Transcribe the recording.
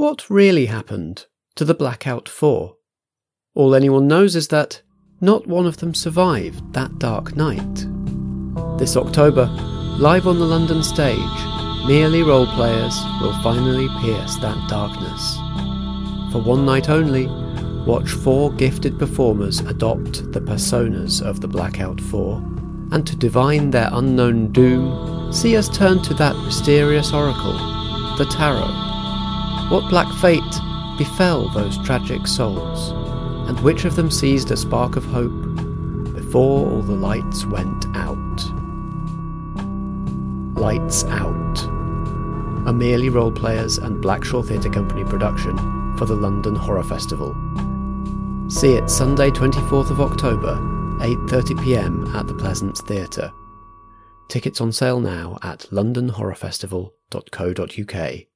What really happened to the Blackout Four? All anyone knows is that not one of them survived that dark night. This October, live on the London stage, merely role players will finally pierce that darkness. For one night only, watch four gifted performers adopt the personas of the Blackout Four, and to divine their unknown doom, see us turn to that mysterious oracle, the Tarot. What black fate befell those tragic souls, and which of them seized a spark of hope before all the lights went out? Lights Out, a merely role players and Blackshaw Theatre Company production for the London Horror Festival. See it Sunday 24th of October, 8:30 p.m. at the Pleasance Theatre. Tickets on sale now at londonhorrorfestival.co.uk.